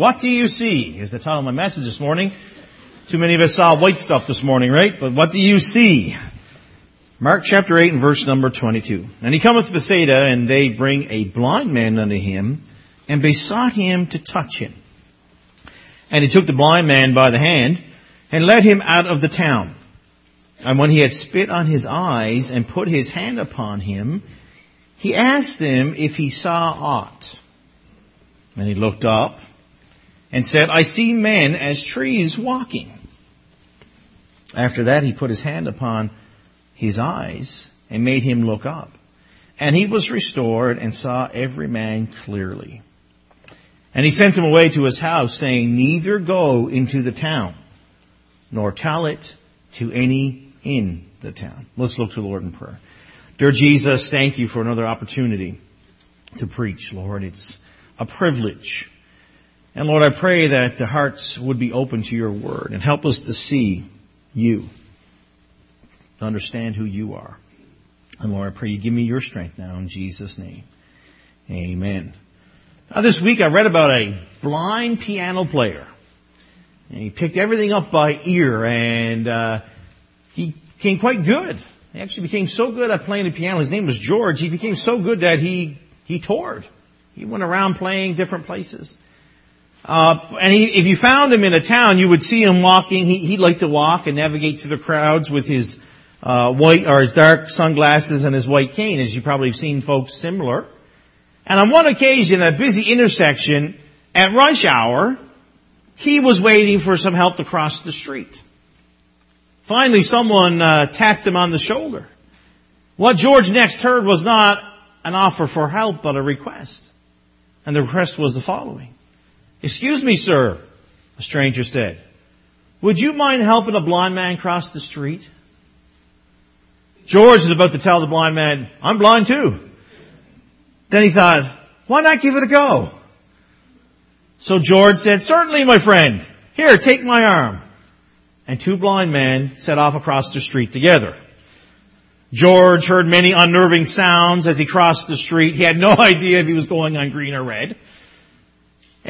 What do you see? Is the title of my message this morning. Too many of us saw white stuff this morning, right? But what do you see? Mark chapter 8 and verse number 22. And he cometh to Bethsaida, and they bring a blind man unto him, and besought him to touch him. And he took the blind man by the hand, and led him out of the town. And when he had spit on his eyes, and put his hand upon him, he asked him if he saw aught. And he looked up, and said, I see men as trees walking. After that, he put his hand upon his eyes and made him look up. And he was restored and saw every man clearly. And he sent him away to his house, saying, Neither go into the town, nor tell it to any in the town. Let's look to the Lord in prayer. Dear Jesus, thank you for another opportunity to preach, Lord. It's a privilege and Lord, I pray that the hearts would be open to your word and help us to see you, to understand who you are. And Lord, I pray you give me your strength now in Jesus' name. Amen. Now this week I read about a blind piano player. And he picked everything up by ear and uh, he became quite good. He actually became so good at playing the piano. His name was George. He became so good that he he toured. He went around playing different places. Uh, and he, if you found him in a town, you would see him walking. He, he liked to walk and navigate through the crowds with his uh, white or his dark sunglasses and his white cane, as you probably have seen folks similar. And on one occasion, at a busy intersection at rush hour, he was waiting for some help to cross the street. Finally, someone uh, tapped him on the shoulder. What George next heard was not an offer for help, but a request. And the request was the following. Excuse me, sir, a stranger said. Would you mind helping a blind man cross the street? George is about to tell the blind man, I'm blind too. Then he thought, why not give it a go? So George said, certainly my friend. Here, take my arm. And two blind men set off across the street together. George heard many unnerving sounds as he crossed the street. He had no idea if he was going on green or red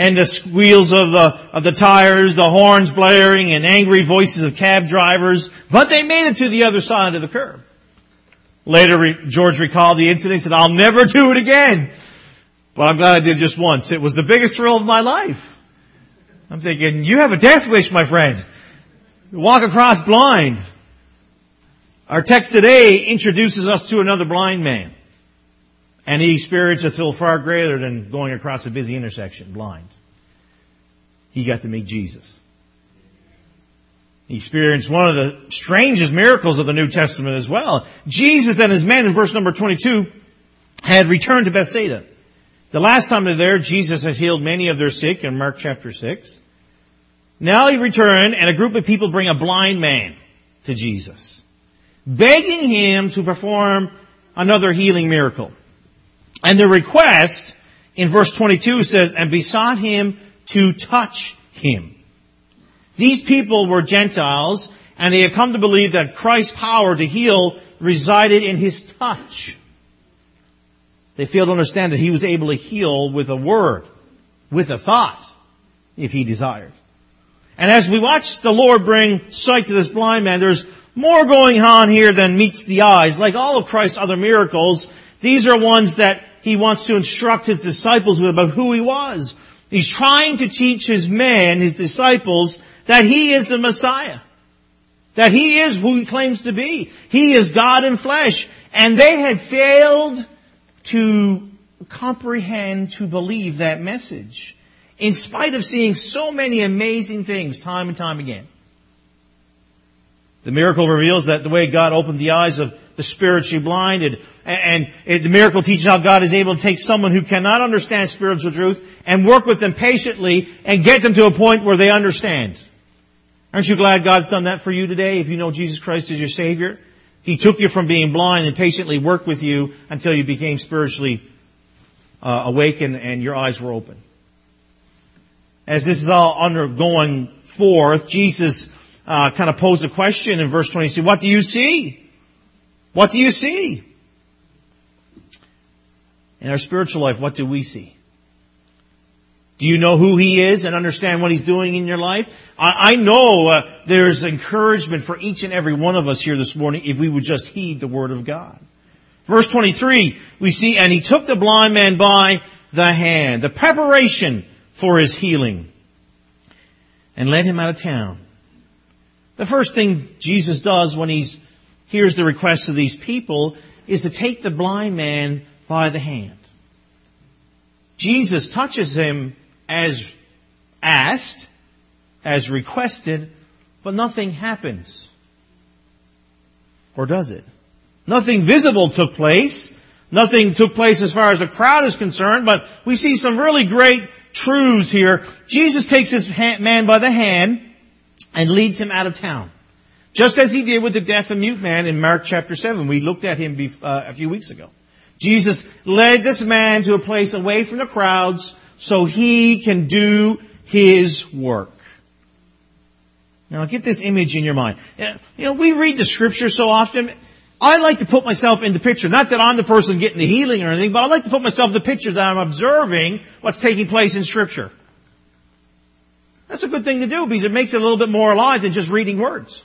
and the squeals of the, of the tires, the horns blaring, and angry voices of cab drivers, but they made it to the other side of the curb. Later, George recalled the incident. He said, I'll never do it again. But I'm glad I did just once. It was the biggest thrill of my life. I'm thinking, you have a death wish, my friend. Walk across blind. Our text today introduces us to another blind man. And he experienced a thrill far greater than going across a busy intersection blind. He got to meet Jesus. He experienced one of the strangest miracles of the New Testament as well. Jesus and his men in verse number 22 had returned to Bethsaida. The last time they were there, Jesus had healed many of their sick in Mark chapter 6. Now he returned and a group of people bring a blind man to Jesus, begging him to perform another healing miracle. And the request in verse 22 says, and besought him to touch him. These people were Gentiles and they had come to believe that Christ's power to heal resided in his touch. They failed to understand that he was able to heal with a word, with a thought, if he desired. And as we watch the Lord bring sight to this blind man, there's more going on here than meets the eyes. Like all of Christ's other miracles, these are ones that he wants to instruct his disciples about who he was. He's trying to teach his men, his disciples, that he is the Messiah. That he is who he claims to be. He is God in flesh. And they had failed to comprehend, to believe that message. In spite of seeing so many amazing things time and time again. The miracle reveals that the way God opened the eyes of the spiritually blinded. And, the miracle teaches how God is able to take someone who cannot understand spiritual truth and work with them patiently and get them to a point where they understand. Aren't you glad God's done that for you today if you know Jesus Christ as your Savior? He took you from being blind and patiently worked with you until you became spiritually uh, awakened and your eyes were open. As this is all undergoing forth, Jesus uh, kind of posed a question in verse 22. What do you see? What do you see? In our spiritual life, what do we see? Do you know who He is and understand what He's doing in your life? I, I know uh, there's encouragement for each and every one of us here this morning if we would just heed the Word of God. Verse 23, we see, and He took the blind man by the hand, the preparation for his healing, and led him out of town. The first thing Jesus does when he hears the requests of these people is to take the blind man by the hand. Jesus touches him as asked, as requested, but nothing happens. Or does it? Nothing visible took place. Nothing took place as far as the crowd is concerned, but we see some really great truths here. Jesus takes this man by the hand and leads him out of town. Just as he did with the deaf and mute man in Mark chapter 7. We looked at him uh, a few weeks ago. Jesus led this man to a place away from the crowds so he can do his work. Now get this image in your mind. You know, we read the scripture so often. I like to put myself in the picture. Not that I'm the person getting the healing or anything, but I like to put myself in the picture that I'm observing what's taking place in scripture. That's a good thing to do because it makes it a little bit more alive than just reading words.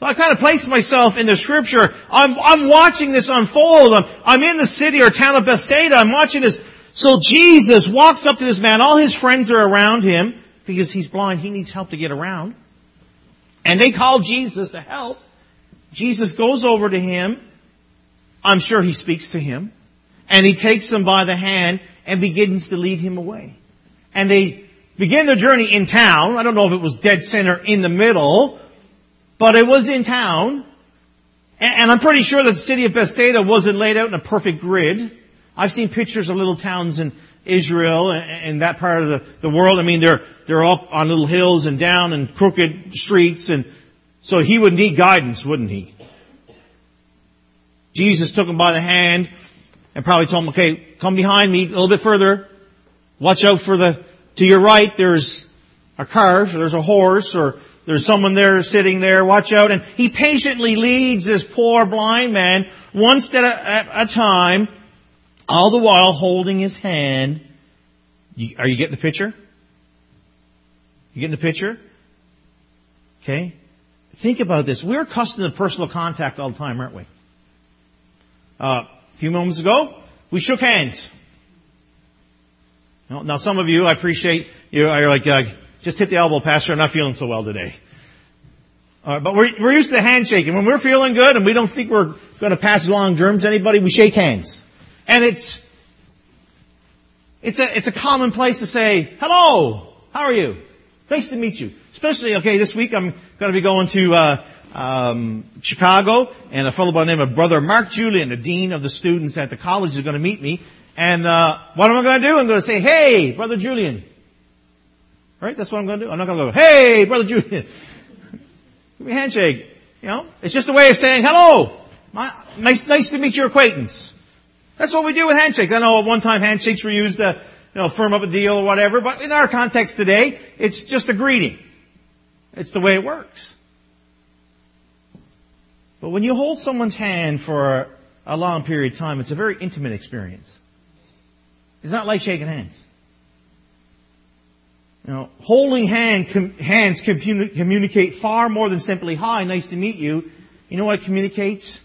So I kind of place myself in the scripture. I'm, I'm watching this unfold. I'm, I'm in the city or town of Bethsaida. I'm watching this. So Jesus walks up to this man. All his friends are around him because he's blind. He needs help to get around. And they call Jesus to help. Jesus goes over to him. I'm sure he speaks to him. And he takes him by the hand and begins to lead him away. And they begin their journey in town. I don't know if it was dead center in the middle but it was in town. And I'm pretty sure that the city of Bethsaida wasn't laid out in a perfect grid. I've seen pictures of little towns in Israel and that part of the, world. I mean, they're, they're up on little hills and down and crooked streets and so he would need guidance, wouldn't he? Jesus took him by the hand and probably told him, okay, come behind me a little bit further. Watch out for the, to your right, there's a cart, or there's a horse, or there's someone there sitting there, watch out. And he patiently leads this poor blind man one step at a time, all the while holding his hand. Are you getting the picture? You getting the picture? Okay. Think about this. We're accustomed to personal contact all the time, aren't we? Uh, a few moments ago, we shook hands. Now, some of you, I appreciate you are like, uh, just hit the elbow, Pastor. I'm not feeling so well today. Uh, but we're, we're used to handshaking. When we're feeling good and we don't think we're going to pass along germs to anybody, we shake hands. And it's, it's a, it's a common place to say, hello, how are you? Nice to meet you. Especially, okay, this week I'm going to be going to, uh, um, Chicago, and a fellow by the name of Brother Mark Julian, the dean of the students at the college, is going to meet me. And uh, what am I going to do? I'm going to say, "Hey, Brother Julian." Right? That's what I'm going to do. I'm not going to go, "Hey, Brother Julian." Give me a handshake. You know, it's just a way of saying hello. My, nice, nice to meet your acquaintance. That's what we do with handshakes. I know at one time handshakes were used to, you know, firm up a deal or whatever, but in our context today, it's just a greeting. It's the way it works. But when you hold someone's hand for a long period of time, it's a very intimate experience. It's not like shaking hands. You know, holding hand, com, hands communicate far more than simply, hi, nice to meet you. You know what it communicates?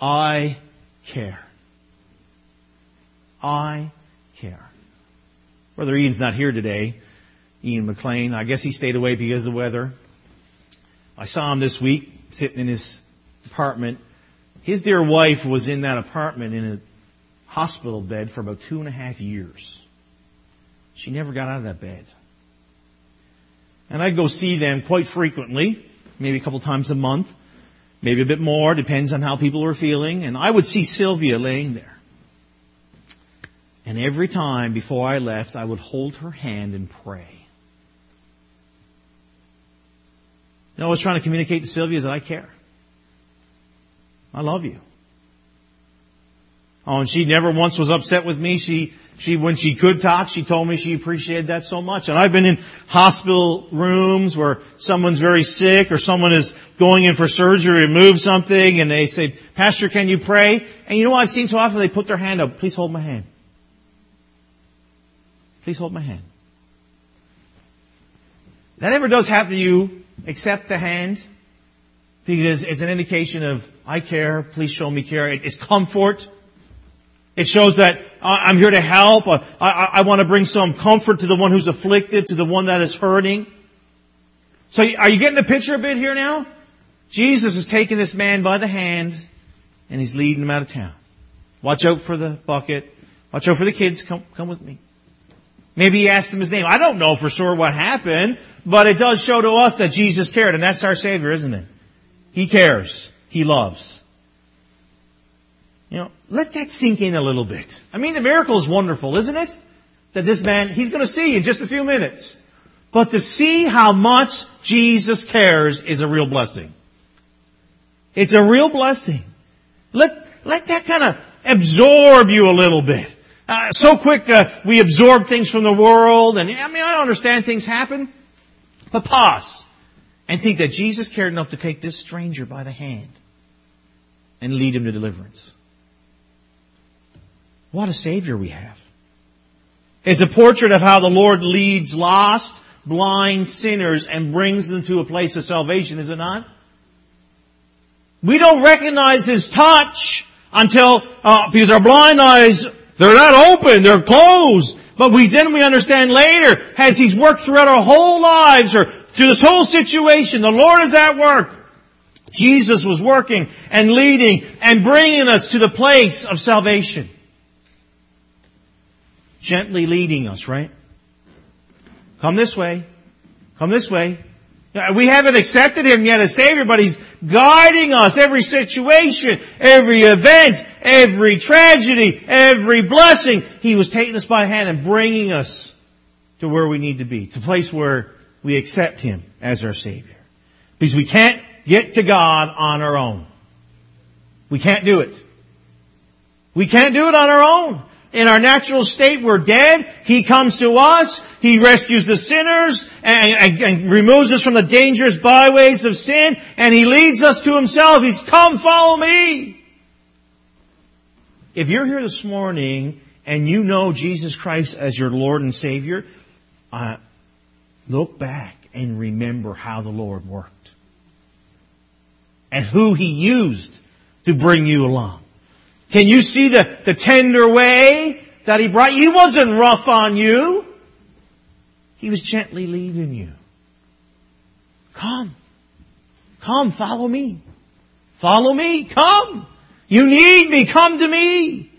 I care. I care. Brother Ian's not here today. Ian McLean. I guess he stayed away because of the weather. I saw him this week sitting in his apartment. His dear wife was in that apartment in a hospital bed for about two and a half years. She never got out of that bed. And I'd go see them quite frequently, maybe a couple times a month, maybe a bit more, depends on how people were feeling. And I would see Sylvia laying there. And every time before I left, I would hold her hand and pray. You know, I was trying to communicate to Sylvia is that I care. I love you. Oh, and she never once was upset with me. She, she, when she could talk, she told me she appreciated that so much. And I've been in hospital rooms where someone's very sick or someone is going in for surgery to move something and they say, Pastor, can you pray? And you know what I've seen so often? They put their hand up. Please hold my hand. Please hold my hand. That ever does happen to you, accept the hand, because it's an indication of, I care, please show me care. It's comfort. It shows that I'm here to help. I, I, I want to bring some comfort to the one who's afflicted, to the one that is hurting. So are you getting the picture a bit here now? Jesus is taking this man by the hand and he's leading him out of town. Watch out for the bucket. Watch out for the kids. Come, come with me. Maybe he asked him his name. I don't know for sure what happened, but it does show to us that Jesus cared, and that's our Savior, isn't it? He cares. He loves. You know, let that sink in a little bit. I mean, the miracle is wonderful, isn't it? That this man, he's going to see in just a few minutes. But to see how much Jesus cares is a real blessing. It's a real blessing. Let, let that kind of absorb you a little bit. Uh, so quick uh, we absorb things from the world, and I mean I understand things happen, but pause and think that Jesus cared enough to take this stranger by the hand and lead him to deliverance. What a Savior we have. It's a portrait of how the Lord leads lost, blind sinners and brings them to a place of salvation, is it not? We don't recognize His touch until, uh, because our blind eyes they're not open. They're closed. But we then we understand later, as He's worked throughout our whole lives or through this whole situation, the Lord is at work. Jesus was working and leading and bringing us to the place of salvation. Gently leading us, right? Come this way. Come this way. Uh, we haven't accepted Him yet as Savior, but He's guiding us every situation, every event, every tragedy, every blessing. He was taking us by hand and bringing us to where we need to be, to place where we accept Him as our Savior. Because we can't get to God on our own. We can't do it. We can't do it on our own in our natural state, we're dead. He comes to us. He rescues the sinners and, and, and, removes us from the dangerous byways of sin and He leads us to Himself. He's come follow me. If you're here this morning and you know Jesus Christ as your Lord and Savior, uh, look back and remember how the Lord worked and who He used to bring you along. Can you see the, the tender way that he brought? You? He wasn't rough on you. He was gently leading you. Come. Come, follow me. Follow me. Come. You need me. Come to me.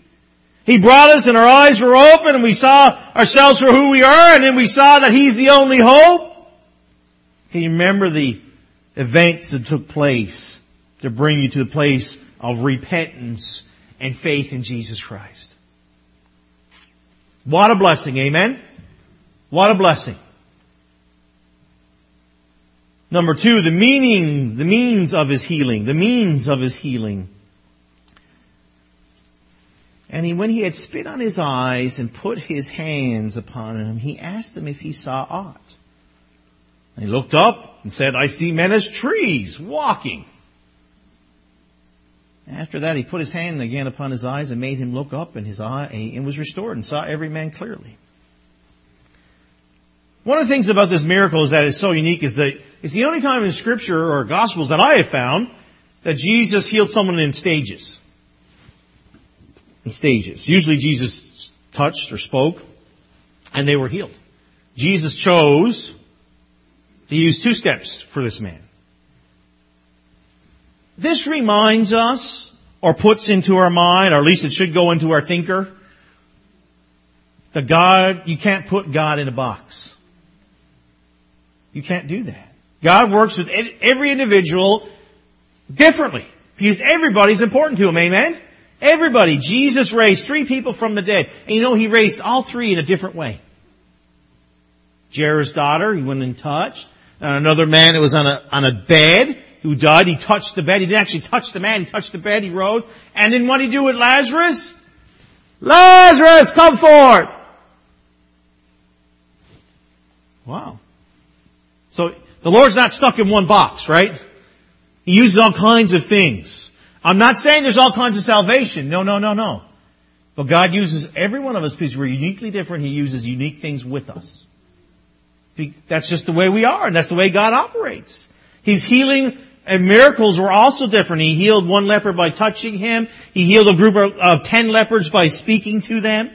He brought us and our eyes were open and we saw ourselves for who we are and then we saw that He's the only hope. Can you remember the events that took place to bring you to the place of repentance and faith in Jesus Christ. What a blessing, amen? What a blessing. Number two, the meaning, the means of his healing, the means of his healing. And he, when he had spit on his eyes and put his hands upon him, he asked him if he saw aught. And he looked up and said, I see men as trees walking. After that, he put his hand again upon his eyes and made him look up, and his eye and was restored and saw every man clearly. One of the things about this miracle is that it's so unique is that it's the only time in Scripture or Gospels that I have found that Jesus healed someone in stages. In stages. Usually Jesus touched or spoke, and they were healed. Jesus chose to use two steps for this man. This reminds us, or puts into our mind, or at least it should go into our thinker, that God, you can't put God in a box. You can't do that. God works with every individual differently. Because everybody's important to him, amen? Everybody. Jesus raised three people from the dead. And you know, he raised all three in a different way. Jairus' daughter, he went and touched. And Another man that was on a, on a bed who died. He touched the bed. He didn't actually touch the man. He touched the bed. He rose. And then what did he do with Lazarus? Lazarus, come forth! Wow. So the Lord's not stuck in one box, right? He uses all kinds of things. I'm not saying there's all kinds of salvation. No, no, no, no. But God uses every one of us because we're uniquely different. He uses unique things with us. That's just the way we are, and that's the way God operates. He's healing, and miracles were also different. He healed one leper by touching him. He healed a group of, ten lepers by speaking to them.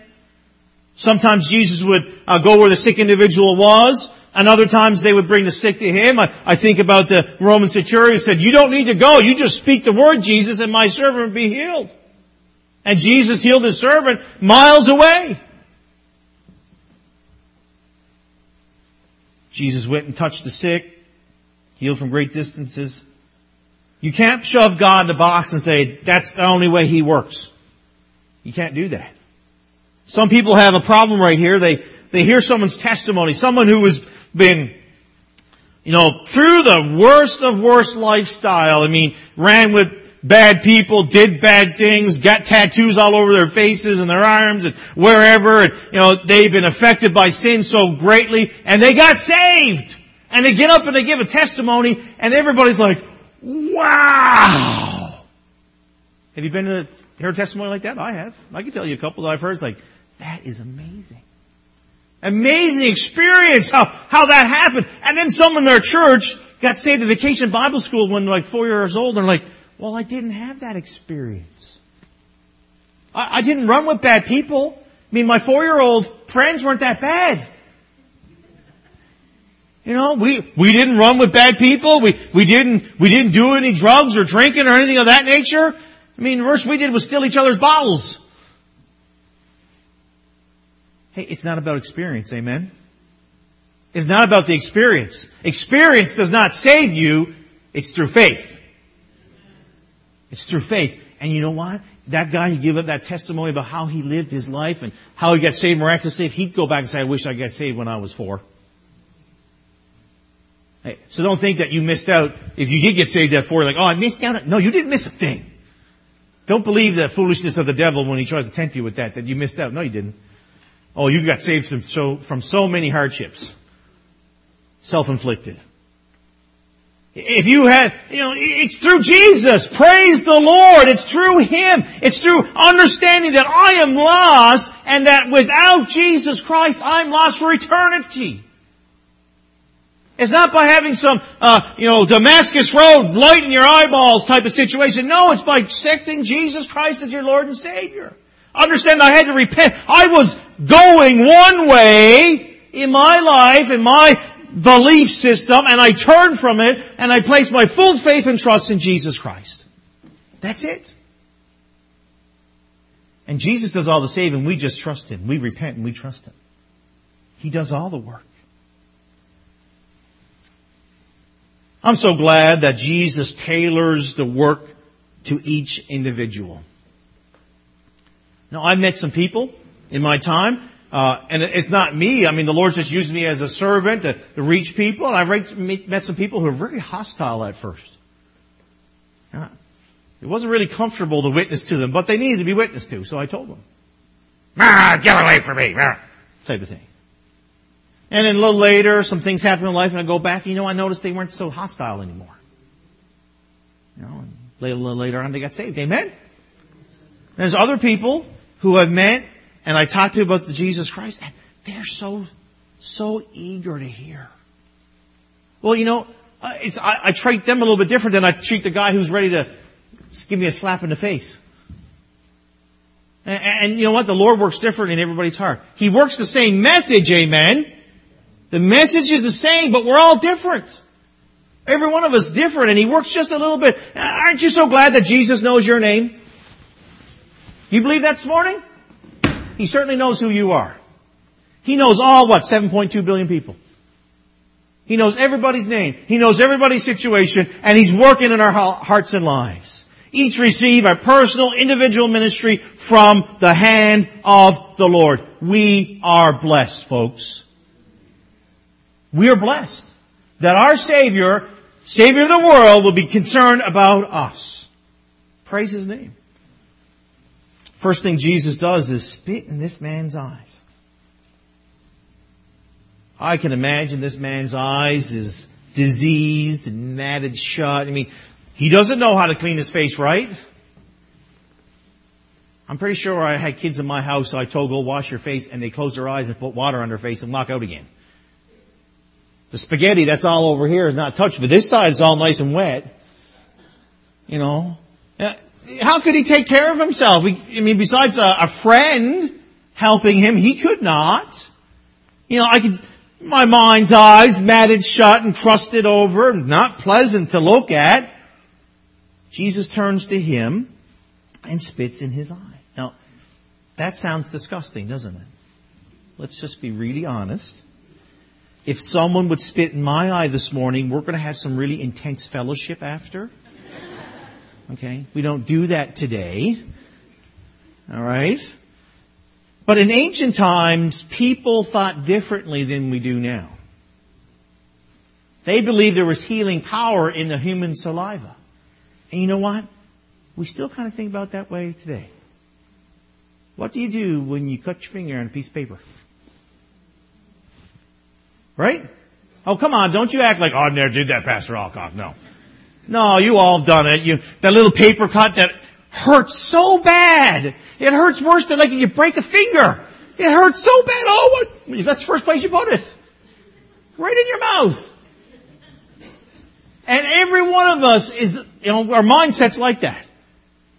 Sometimes Jesus would uh, go where the sick individual was, and other times they would bring the sick to him. I, I think about the Roman centurion who said, you don't need to go, you just speak the word, Jesus, and my servant will be healed. And Jesus healed his servant miles away. Jesus went and touched the sick, healed from great distances. You can't shove God in a box and say, that's the only way He works. You can't do that. Some people have a problem right here. They, they hear someone's testimony, someone who has been, you know, through the worst of worst lifestyle. I mean, ran with bad people, did bad things, got tattoos all over their faces and their arms and wherever, and, you know, they've been affected by sin so greatly, and they got saved! And they get up and they give a testimony, and everybody's like, wow! Have you been to hear a testimony like that? I have. I can tell you a couple that I've heard. It's like, that is amazing. Amazing experience how, how that happened. And then someone in their church got saved at vacation Bible school when like four years old and like, well, I didn't have that experience. I, I didn't run with bad people. I mean, my four-year-old friends weren't that bad. You know, we, we didn't run with bad people. We, we didn't, we didn't do any drugs or drinking or anything of that nature. I mean, the worst we did was steal each other's bottles. Hey, it's not about experience, amen? It's not about the experience. Experience does not save you, it's through faith. It's through faith. And you know what? That guy, who gave up that testimony about how he lived his life and how he got saved miraculously. If he'd go back and say, I wish I got saved when I was four. So don't think that you missed out. If you did get saved at four, like, oh, I missed out. No, you didn't miss a thing. Don't believe the foolishness of the devil when he tries to tempt you with that, that you missed out. No, you didn't. Oh, you got saved from so, from so many hardships. Self-inflicted. If you had, you know, it's through Jesus. Praise the Lord. It's through Him. It's through understanding that I am lost and that without Jesus Christ, I'm lost for eternity. It's not by having some, uh, you know, Damascus Road light in your eyeballs type of situation. No, it's by accepting Jesus Christ as your Lord and Savior. Understand I had to repent. I was going one way in my life, in my belief system and I turned from it and I placed my full faith and trust in Jesus Christ. That's it. And Jesus does all the saving. We just trust Him. We repent and we trust Him. He does all the work. I'm so glad that Jesus tailors the work to each individual. Now, I've met some people in my time uh, and it's not me. I mean, the Lord's just used me as a servant to, to reach people. And I've met some people who are very hostile at first. Uh, it wasn't really comfortable to witness to them, but they needed to be witnessed to, so I told them. Ah, get away from me! Ah, type of thing. And then a little later, some things happen in life, and I go back, you know, I noticed they weren't so hostile anymore. You know, a little later on, they got saved. Amen? There's other people who I've met and I talk to about the Jesus Christ, and they're so, so eager to hear. Well, you know, uh, it's, I, I treat them a little bit different than I treat the guy who's ready to give me a slap in the face. And, and, you know what? The Lord works different in everybody's heart. He works the same message, amen. The message is the same, but we're all different. Every one of us different, and He works just a little bit. Aren't you so glad that Jesus knows your name? You believe that this morning? He certainly knows who you are. He knows all, what, 7.2 billion people. He knows everybody's name. He knows everybody's situation, and He's working in our hearts and lives. Each receive a personal, individual ministry from the hand of the Lord. We are blessed, folks. We are blessed that our Savior, Savior of the world, will be concerned about us. Praise His name. First thing Jesus does is spit in this man's eyes. I can imagine this man's eyes is diseased and matted shut. I mean, he doesn't know how to clean his face right. I'm pretty sure I had kids in my house, so I told go wash your face, and they closed their eyes and put water on their face and walk out again. The spaghetti that's all over here is not touched, but this side is all nice and wet. You know, how could he take care of himself? I mean, besides a, a friend helping him, he could not. You know, I could, my mind's eyes matted shut and crusted over, not pleasant to look at. Jesus turns to him and spits in his eye. Now, that sounds disgusting, doesn't it? Let's just be really honest. If someone would spit in my eye this morning, we're going to have some really intense fellowship after. Okay? We don't do that today. Alright? But in ancient times, people thought differently than we do now. They believed there was healing power in the human saliva. And you know what? We still kind of think about that way today. What do you do when you cut your finger on a piece of paper? Right? Oh, come on, don't you act like, oh, I never did that, Pastor Alcock. No. No, you all done it. You, that little paper cut that hurts so bad. It hurts worse than like if you break a finger. It hurts so bad. Oh, what? That's the first place you put it. Right in your mouth. And every one of us is, you know, our mindset's like that.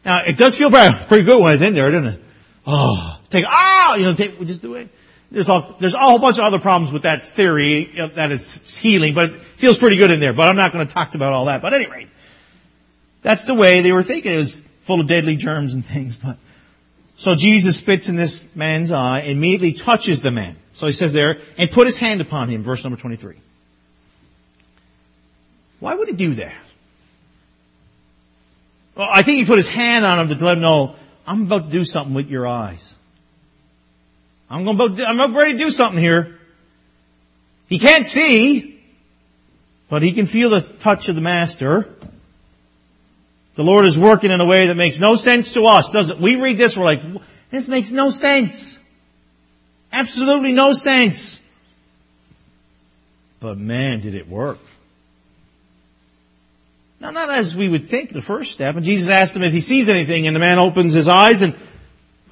Now, it does feel pretty good when it's in there, doesn't it? Oh, take, ah, you know, take, we just do it. There's all, there's a whole bunch of other problems with that theory that it's healing, but it feels pretty good in there. But I'm not going to talk about all that. But anyway, that's the way they were thinking. It was full of deadly germs and things. But so Jesus spits in this man's eye, immediately touches the man. So he says there, and put his hand upon him. Verse number 23. Why would he do that? Well, I think he put his hand on him to let him know, I'm about to do something with your eyes. I'm going to, I'm about ready to do something here. He can't see, but he can feel the touch of the master. The Lord is working in a way that makes no sense to us, does it? We read this, we're like, this makes no sense. Absolutely no sense. But man, did it work. Now, not as we would think the first step. And Jesus asked him if he sees anything, and the man opens his eyes and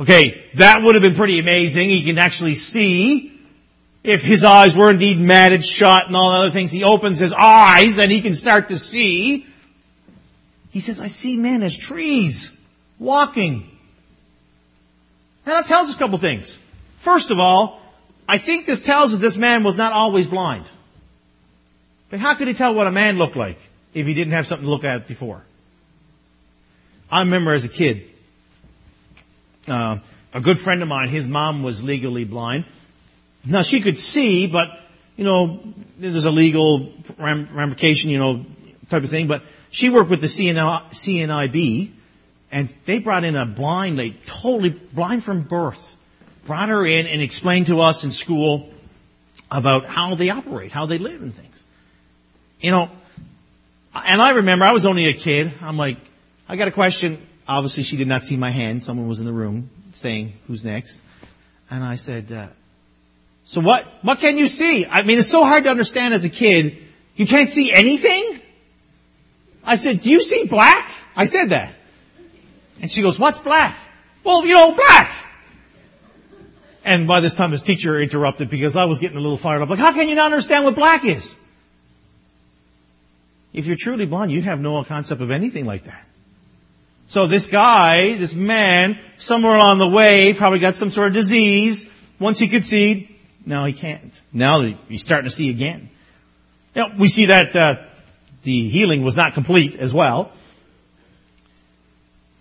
Okay, that would have been pretty amazing. He can actually see if his eyes were indeed matted shut and all the other things. He opens his eyes and he can start to see. He says, I see men as trees walking. And that tells us a couple things. First of all, I think this tells us this man was not always blind. But how could he tell what a man looked like if he didn't have something to look at before? I remember as a kid, uh, a good friend of mine, his mom was legally blind. Now she could see, but you know, there's a legal ramification, you know, type of thing. But she worked with the CNIB, and they brought in a blind lady, totally blind from birth, brought her in and explained to us in school about how they operate, how they live and things. You know, and I remember I was only a kid. I'm like, I got a question. Obviously, she did not see my hand. Someone was in the room saying, "Who's next?" And I said, uh, "So what? What can you see?" I mean, it's so hard to understand as a kid. You can't see anything. I said, "Do you see black?" I said that, and she goes, "What's black?" Well, you know, black. And by this time, his teacher interrupted because I was getting a little fired up. Like, how can you not understand what black is? If you're truly blind, you have no concept of anything like that. So this guy, this man, somewhere along the way, probably got some sort of disease. Once he could see, now he can't. Now he's starting to see again. Now, we see that uh, the healing was not complete as well.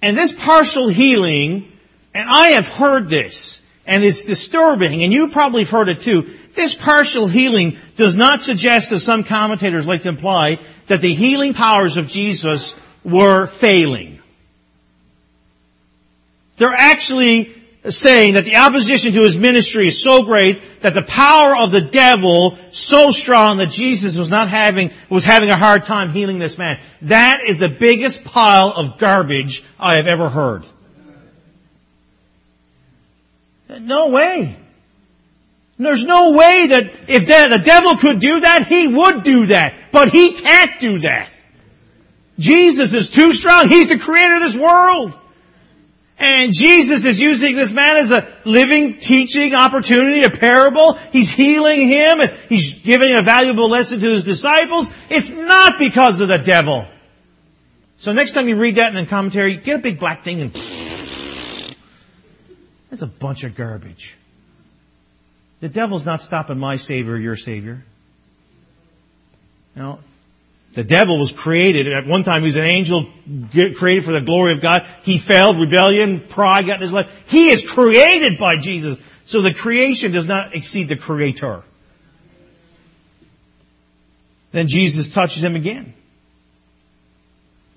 And this partial healing, and I have heard this, and it's disturbing, and you probably have heard it too. This partial healing does not suggest, as some commentators like to imply, that the healing powers of Jesus were failing. They're actually saying that the opposition to his ministry is so great that the power of the devil so strong that Jesus was not having, was having a hard time healing this man. That is the biggest pile of garbage I have ever heard. No way. There's no way that if the devil could do that, he would do that. But he can't do that. Jesus is too strong. He's the creator of this world. And Jesus is using this man as a living teaching opportunity, a parable. He's healing him and he's giving a valuable lesson to his disciples. It's not because of the devil. So next time you read that in a commentary, get a big black thing and that's a bunch of garbage. The devil's not stopping my Savior or your Savior. Know, the devil was created. At one time he was an angel created for the glory of God. He failed, rebellion, pride got in his life. He is created by Jesus. So the creation does not exceed the creator. Then Jesus touches him again.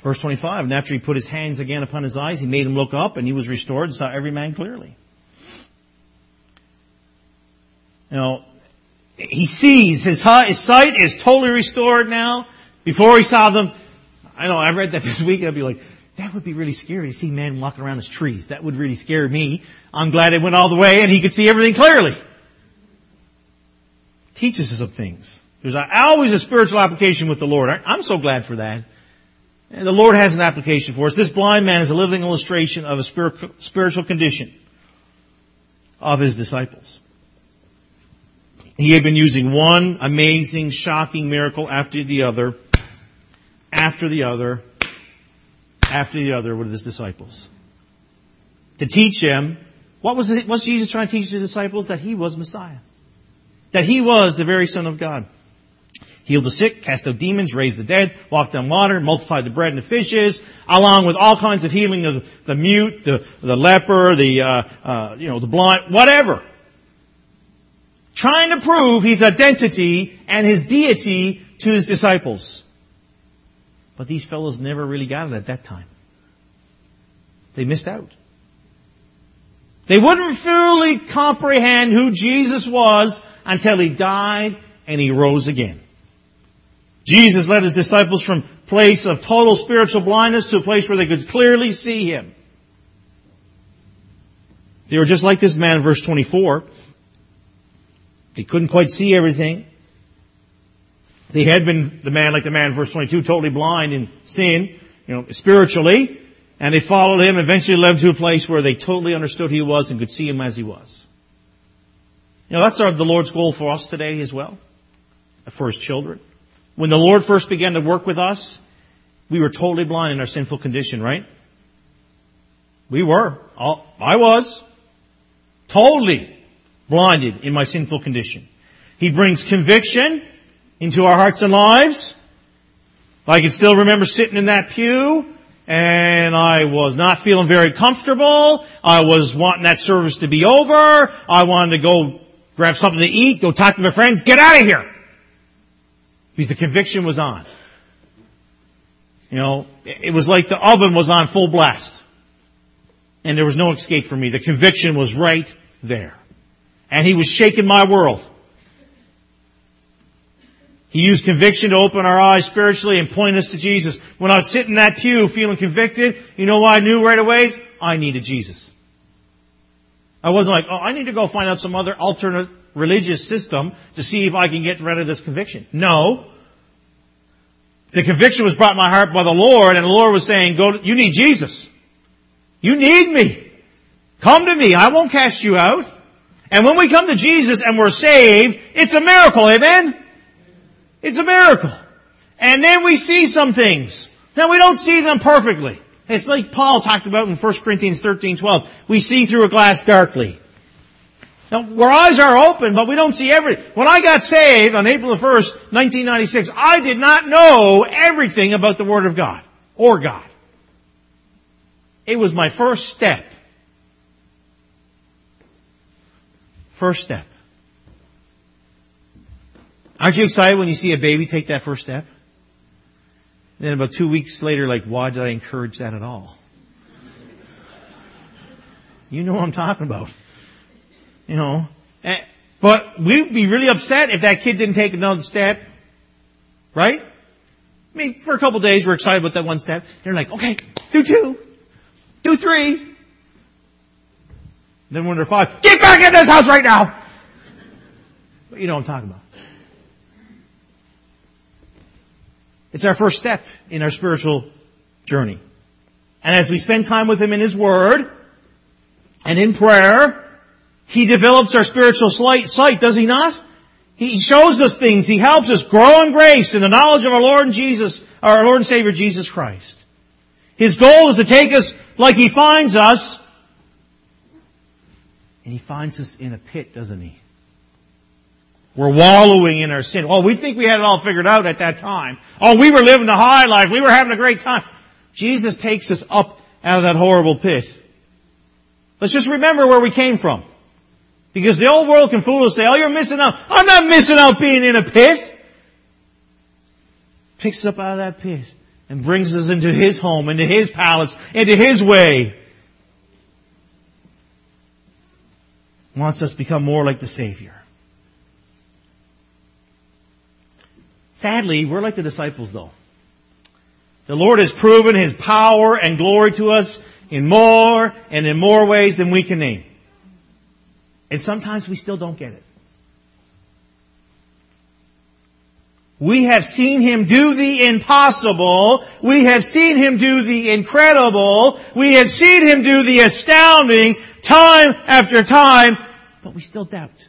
Verse 25, and after he put his hands again upon his eyes, he made him look up and he was restored and saw every man clearly. You know, he sees his, his sight is totally restored now. Before he saw them, I know I read that this week. I'd be like, that would be really scary to see men walking around as trees. That would really scare me. I'm glad it went all the way and he could see everything clearly. Teaches us some things. There's always a spiritual application with the Lord. I'm so glad for that. And the Lord has an application for us. This blind man is a living illustration of a spiritual condition of his disciples. He had been using one amazing, shocking miracle after the other after the other, after the other with his disciples. To teach them, what was, it, what's Jesus trying to teach his disciples? That he was Messiah. That he was the very Son of God. Healed the sick, cast out demons, raised the dead, walked on water, multiplied the bread and the fishes, along with all kinds of healing of the mute, the, the leper, the, uh, uh, you know, the blind, whatever. Trying to prove his identity and his deity to his disciples. But these fellows never really got it at that time. They missed out. They wouldn't fully comprehend who Jesus was until he died and he rose again. Jesus led his disciples from place of total spiritual blindness to a place where they could clearly see him. They were just like this man in verse 24. They couldn't quite see everything. They had been the man like the man in verse 22, totally blind in sin, you know, spiritually, and they followed him, eventually led him to a place where they totally understood who he was and could see him as he was. You know, that's our, the Lord's goal for us today as well, for his children. When the Lord first began to work with us, we were totally blind in our sinful condition, right? We were. I was. Totally blinded in my sinful condition. He brings conviction into our hearts and lives. I can still remember sitting in that pew and I was not feeling very comfortable. I was wanting that service to be over. I wanted to go grab something to eat, go talk to my friends, get out of here. Because the conviction was on. You know, it was like the oven was on full blast. And there was no escape for me. The conviction was right there. And he was shaking my world. He used conviction to open our eyes spiritually and point us to Jesus. When I was sitting in that pew feeling convicted, you know what I knew right away? I needed Jesus. I wasn't like, oh, I need to go find out some other alternate religious system to see if I can get rid of this conviction. No. The conviction was brought in my heart by the Lord, and the Lord was saying, go, you need Jesus. You need me. Come to me. I won't cast you out. And when we come to Jesus and we're saved, it's a miracle. Amen? It's a miracle. And then we see some things. Now we don't see them perfectly. It's like Paul talked about in 1 Corinthians 13, 12. We see through a glass darkly. Now, our eyes are open, but we don't see everything. When I got saved on April the 1st, 1996, I did not know everything about the Word of God or God. It was my first step. First step. Aren't you excited when you see a baby take that first step? And then about two weeks later, like, why did I encourage that at all? You know what I'm talking about. You know. Eh, but we'd be really upset if that kid didn't take another step. Right? I mean, for a couple days we're excited about that one step. They're like, okay, do two. Do three. Then when they're five, get back in this house right now! But you know what I'm talking about. It's our first step in our spiritual journey. And as we spend time with Him in His Word, And in prayer, He develops our spiritual sight, does He not? He shows us things. He helps us grow in grace in the knowledge of our Lord and Jesus, our Lord and Savior Jesus Christ. His goal is to take us like He finds us. And He finds us in a pit, doesn't He? We're wallowing in our sin. Well, we think we had it all figured out at that time. Oh, we were living the high life. We were having a great time. Jesus takes us up out of that horrible pit. Let's just remember where we came from. Because the old world can fool us and say, oh, you're missing out. I'm not missing out being in a pit. Picks us up out of that pit and brings us into His home, into His palace, into His way. Wants us to become more like the Savior. Sadly, we're like the disciples though. The Lord has proven His power and glory to us in more and in more ways than we can name. And sometimes we still don't get it. We have seen Him do the impossible. We have seen Him do the incredible. We have seen Him do the astounding time after time, but we still doubt.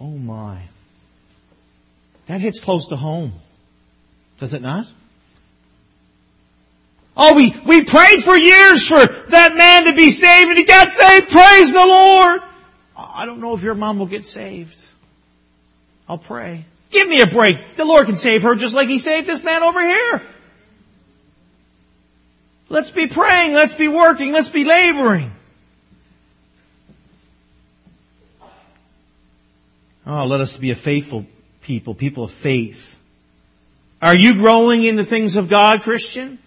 Oh my. That hits close to home. Does it not? Oh, we, we prayed for years for that man to be saved and he got saved. Praise the Lord. I don't know if your mom will get saved. I'll pray. Give me a break. The Lord can save her just like He saved this man over here. Let's be praying. Let's be working. Let's be laboring. Oh, let us be a faithful people, people of faith. Are you growing in the things of God, Christian?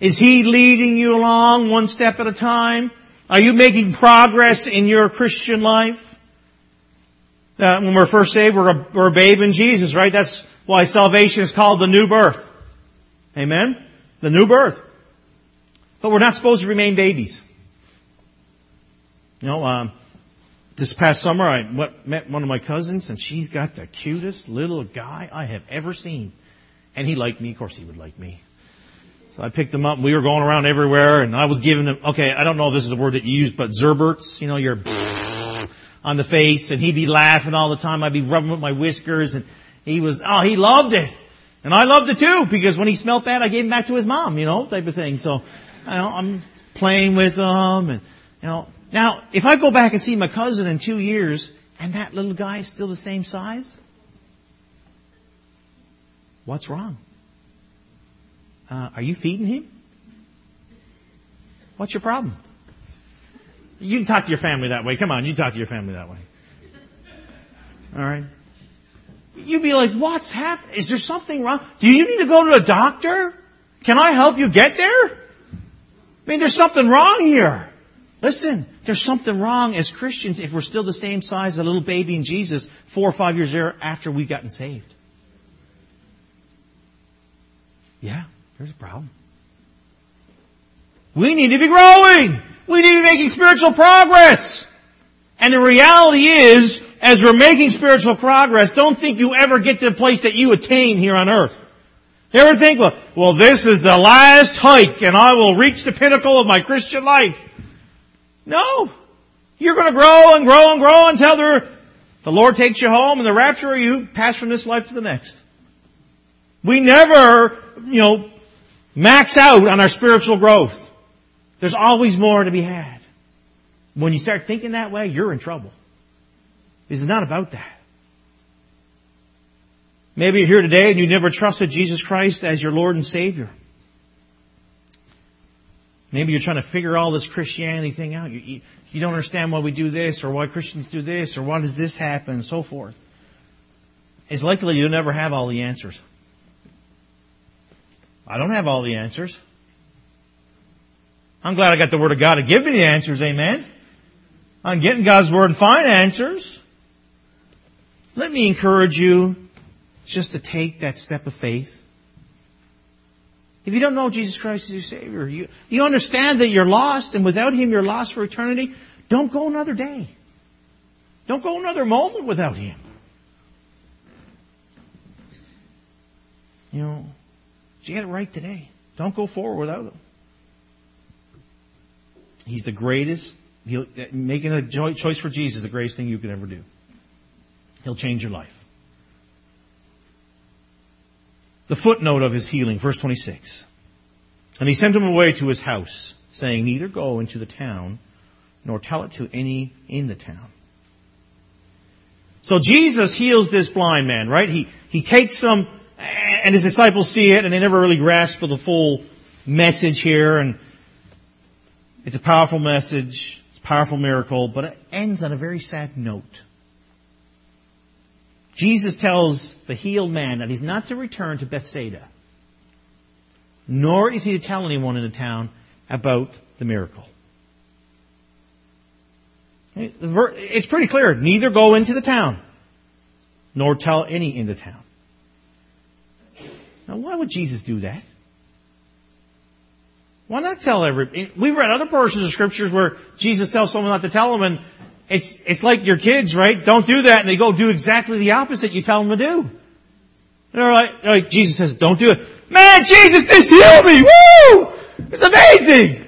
Is He leading you along one step at a time? Are you making progress in your Christian life? When we're first saved, we're a, we're a babe in Jesus, right? That's why salvation is called the new birth. Amen? The new birth. But we're not supposed to remain babies. You know, um, this past summer I met one of my cousins and she's got the cutest little guy I have ever seen. And he liked me. Of course he would like me. So I picked him up and we were going around everywhere and I was giving him, okay, I don't know if this is a word that you use, but Zerberts, you know, you're on the face and he'd be laughing all the time. I'd be rubbing with my whiskers and he was, oh, he loved it. And I loved it too because when he smelled bad, I gave him back to his mom, you know, type of thing. So, you know, I'm playing with him and, you know, now, if I go back and see my cousin in two years and that little guy is still the same size, what's wrong? Uh, are you feeding him? What's your problem? You can talk to your family that way. Come on, you talk to your family that way. All right. You'd be like, what's happening? Is there something wrong? Do you need to go to a doctor? Can I help you get there? I mean, there's something wrong here. Listen, there's something wrong as Christians if we're still the same size as a little baby in Jesus four or five years after we've gotten saved. Yeah, there's a problem. We need to be growing. We need to be making spiritual progress. And the reality is, as we're making spiritual progress, don't think you ever get to the place that you attain here on earth. You ever think, well, well, this is the last hike and I will reach the pinnacle of my Christian life. No. You're going to grow and grow and grow until the, Lord takes you home and the rapture you pass from this life to the next. We never, you know, max out on our spiritual growth. There's always more to be had. When you start thinking that way, you're in trouble. It's not about that. Maybe you're here today and you never trusted Jesus Christ as your Lord and Savior. Maybe you're trying to figure all this Christianity thing out. You, you, don't understand why we do this or why Christians do this or why does this happen and so forth. It's likely you'll never have all the answers. I don't have all the answers. I'm glad I got the Word of God to give me the answers, amen. I'm getting God's Word and find answers. Let me encourage you just to take that step of faith. If you don't know Jesus Christ as your Savior, you, you understand that you're lost and without Him you're lost for eternity, don't go another day. Don't go another moment without Him. You know, you get it right today. Don't go forward without Him. He's the greatest. He'll, uh, making a choice for Jesus is the greatest thing you can ever do. He'll change your life. The footnote of his healing, verse 26. And he sent him away to his house, saying, Neither go into the town, nor tell it to any in the town. So Jesus heals this blind man, right? He, he takes him, and his disciples see it, and they never really grasp the full message here, and it's a powerful message, it's a powerful miracle, but it ends on a very sad note. Jesus tells the healed man that he's not to return to Bethsaida, nor is he to tell anyone in the town about the miracle. It's pretty clear. Neither go into the town, nor tell any in the town. Now, why would Jesus do that? Why not tell every? We've read other portions of scriptures where Jesus tells someone not to tell them, and it's it's like your kids, right? Don't do that, and they go do exactly the opposite you tell them to do. They're like, like Jesus says, don't do it. Man, Jesus just healed me! Woo! It's amazing!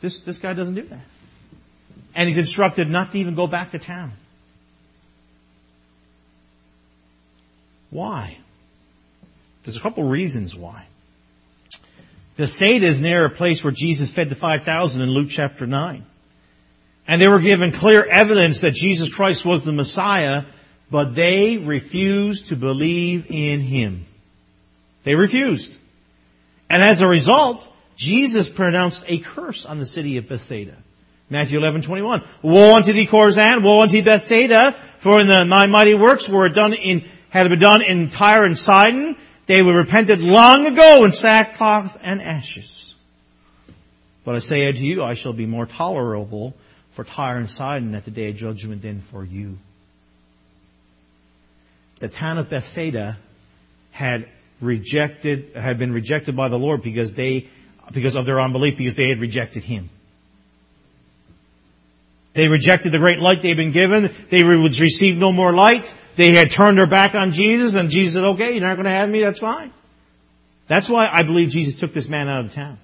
This, this guy doesn't do that. And he's instructed not to even go back to town. Why? There's a couple reasons why. Bethsaida is near a place where Jesus fed the 5,000 in Luke chapter 9. And they were given clear evidence that Jesus Christ was the Messiah, but they refused to believe in Him. They refused. And as a result, Jesus pronounced a curse on the city of Bethsaida. Matthew 11, 21. Woe unto thee, Chorazin! Woe unto thee, Bethsaida! For in the nine mighty works were done in, had been done in Tyre and Sidon, they were repented long ago in sackcloth and ashes. But I say unto you, I shall be more tolerable for Tyre and Sidon at the day of judgment than for you. The town of Bethsaida had rejected, had been rejected by the Lord because they, because of their unbelief, because they had rejected Him. They rejected the great light they'd been given. They would receive no more light. They had turned their back on Jesus and Jesus said, okay, you're not going to have me, that's fine. That's why I believe Jesus took this man out of town.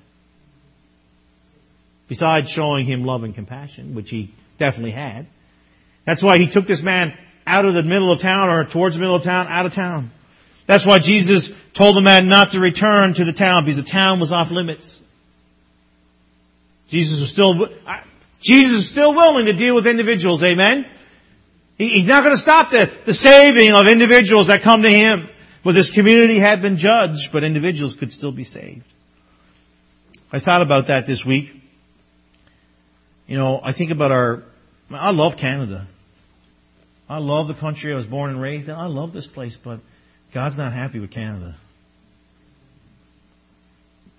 Besides showing him love and compassion, which he definitely had. That's why he took this man out of the middle of town or towards the middle of town, out of town. That's why Jesus told the man not to return to the town because the town was off limits. Jesus was still, Jesus is still willing to deal with individuals, amen? He's not going to stop the, the saving of individuals that come to Him. But this community had been judged, but individuals could still be saved. I thought about that this week. You know, I think about our, I love Canada. I love the country I was born and raised in. I love this place, but God's not happy with Canada.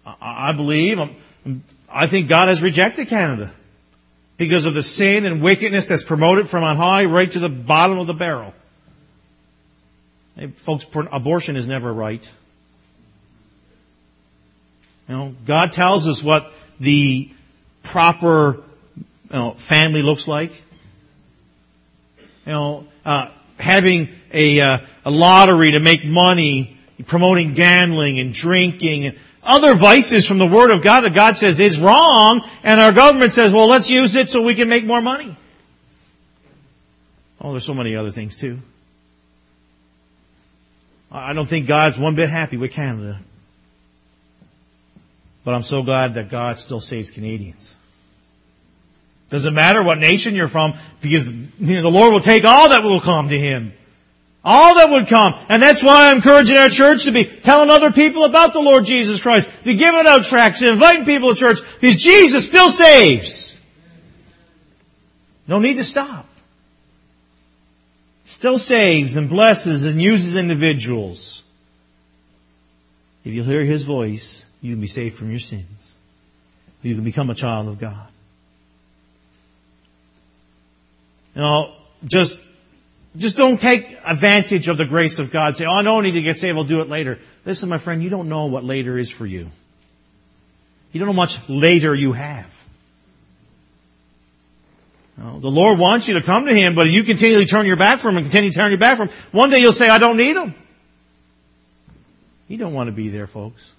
I, I believe, um, um, I think God has rejected Canada because of the sin and wickedness that's promoted from on high right to the bottom of the barrel. Hey, folks, abortion is never right. You know, God tells us what the proper you know, family looks like. You know, uh, having a, uh, a lottery to make money, promoting gambling and drinking and other vices from the Word of God that God says is wrong, and our government says, well, let's use it so we can make more money. Oh, there's so many other things too. I don't think God's one bit happy with Canada. But I'm so glad that God still saves Canadians. Doesn't matter what nation you're from, because you know, the Lord will take all that will come to Him. All that would come. And that's why I'm encouraging our church to be telling other people about the Lord Jesus Christ, be giving out tracts, inviting people to church, because Jesus still saves. No need to stop. Still saves and blesses and uses individuals. If you hear His voice, you can be saved from your sins. You can become a child of God. You know, just just don't take advantage of the grace of God. Say, oh, I don't need to get saved. I'll do it later. Listen, my friend, you don't know what later is for you. You don't know much later you have. The Lord wants you to come to Him, but if you continually turn your back from Him and continue to turn your back from Him, one day you'll say, I don't need Him. You don't want to be there, folks.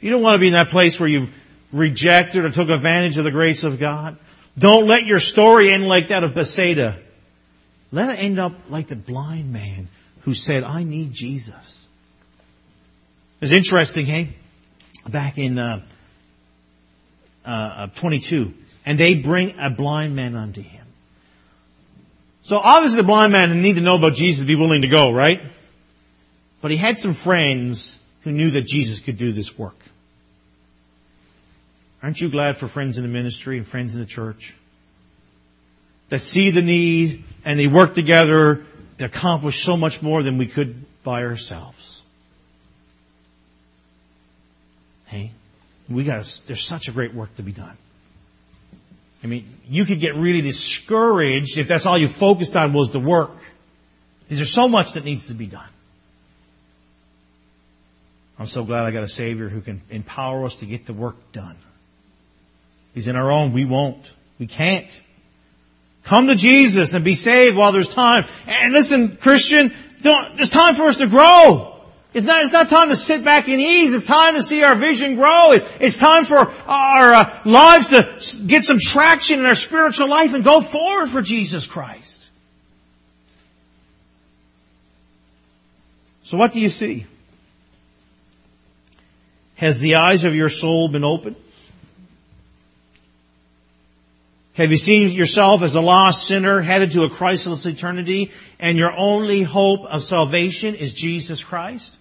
You don't want to be in that place where you've rejected or took advantage of the grace of God. Don't let your story end like that of Bethsaida. Let it end up like the blind man who said, I need Jesus. It's interesting, hey? Back in uh, uh, 22. And they bring a blind man unto him. So obviously the blind man need to know about Jesus to be willing to go, right? But he had some friends who knew that Jesus could do this work. Aren't you glad for friends in the ministry and friends in the church? That see the need and they work together to accomplish so much more than we could by ourselves. Hey, we got there's such a great work to be done. I mean, you could get really discouraged if that's all you focused on was the work. Because there's so much that needs to be done. I'm so glad I got a Savior who can empower us to get the work done. He's in our own, we won't. We can't. Come to Jesus and be saved while there's time. And listen, Christian, don't, it's time for us to grow. It's not, it's not time to sit back and ease. It's time to see our vision grow. it's time for our uh, lives to get some traction in our spiritual life and go forward for Jesus Christ. So what do you see? Has the eyes of your soul been opened? Have you seen yourself as a lost sinner headed to a Christless eternity and your only hope of salvation is Jesus Christ?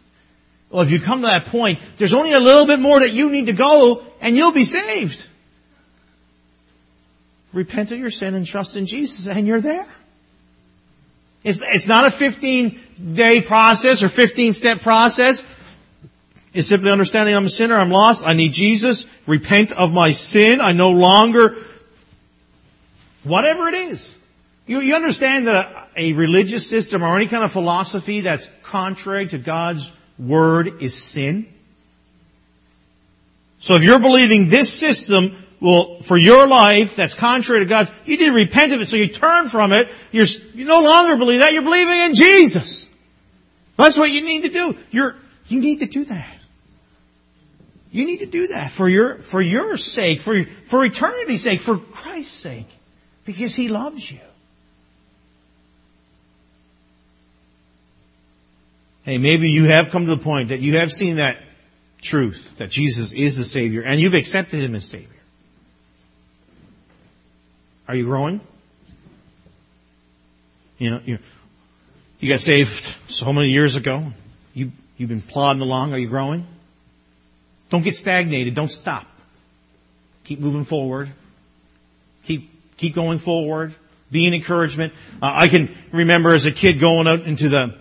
Well, if you come to that point, there's only a little bit more that you need to go and you'll be saved. Repent of your sin and trust in Jesus and you're there. It's, it's not a 15 day process or 15 step process. It's simply understanding I'm a sinner, I'm lost, I need Jesus, repent of my sin, I no longer, whatever it is. You, you understand that a, a religious system or any kind of philosophy that's contrary to God's word is sin. So if you're believing this system will, for your life, that's contrary to God, you need to repent of it, so you turn from it. You're, you no longer believe that, you're believing in Jesus. That's what you need to do. You're, you need to do that. You need to do that for your, for your sake, for, for eternity's sake, for Christ's sake. Because He loves you. Hey, maybe you have come to the point that you have seen that truth, that Jesus is the Savior, and you've accepted Him as Savior. Are you growing? You know, you, you got saved so many years ago. You, you've been plodding along. Are you growing? Don't get stagnated. Don't stop. Keep moving forward. Keep, keep going forward. Be an encouragement. Uh, I can remember as a kid going out into the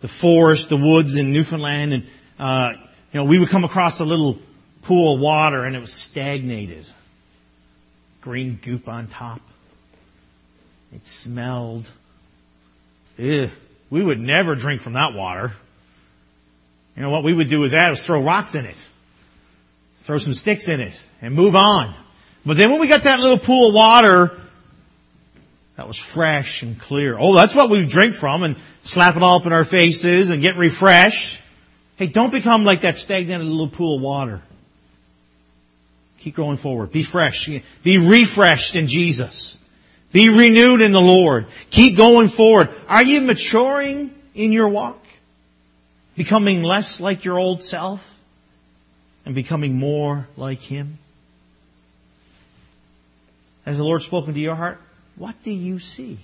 the forest, the woods in Newfoundland, and uh, you know we would come across a little pool of water, and it was stagnated, green goop on top. It smelled. Ugh. We would never drink from that water. You know what we would do with that is throw rocks in it, throw some sticks in it, and move on. But then when we got that little pool of water that was fresh and clear. Oh, that's what we drink from and slap it all up in our faces and get refreshed. Hey, don't become like that stagnant little pool of water. Keep going forward. Be fresh. Be refreshed in Jesus. Be renewed in the Lord. Keep going forward. Are you maturing in your walk? Becoming less like your old self and becoming more like Him? Has the Lord spoken to your heart? What do you see?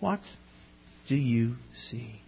What do you see?